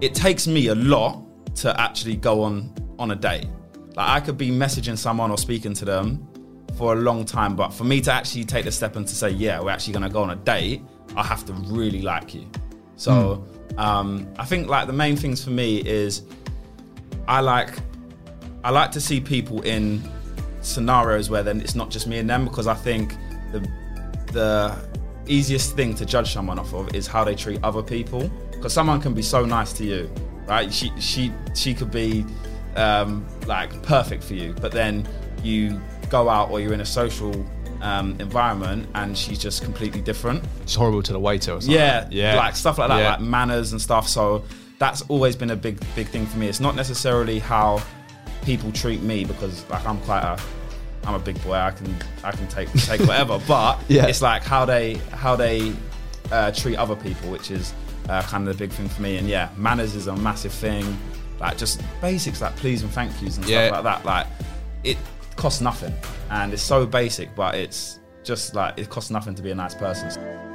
it takes me a lot to actually go on on a date. Like I could be messaging someone or speaking to them for a long time, but for me to actually take the step and to say, yeah, we're actually gonna go on a date, I have to really like you. So um, I think like the main things for me is I like I like to see people in scenarios where then it's not just me and them because I think the the easiest thing to judge someone off of is how they treat other people because someone can be so nice to you right she she she could be um, like perfect for you but then you go out or you're in a social um, environment and she's just completely different It's horrible to the waiter or something. yeah, yeah, like stuff like that, Yeah. like manners and stuff. So that's always been a big, big thing for me. It's not necessarily how people treat me because like I'm quite a, I'm a big boy. I can, I can take take whatever. But Yeah. it's like how they how they uh, treat other people, which is uh, kind of the big thing for me. And yeah, manners is a massive thing. Like just basics like please and thank yous and Yeah. stuff like that. Like it costs nothing, and it's so basic, but it's just like it costs nothing to be a nice person.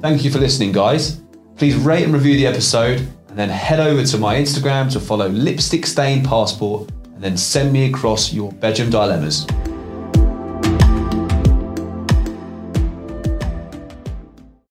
Thank you for listening, guys. Please rate and review the episode and then head over to my Instagram to follow Lipstick Stained Passport and then send me across your bedroom dilemmas.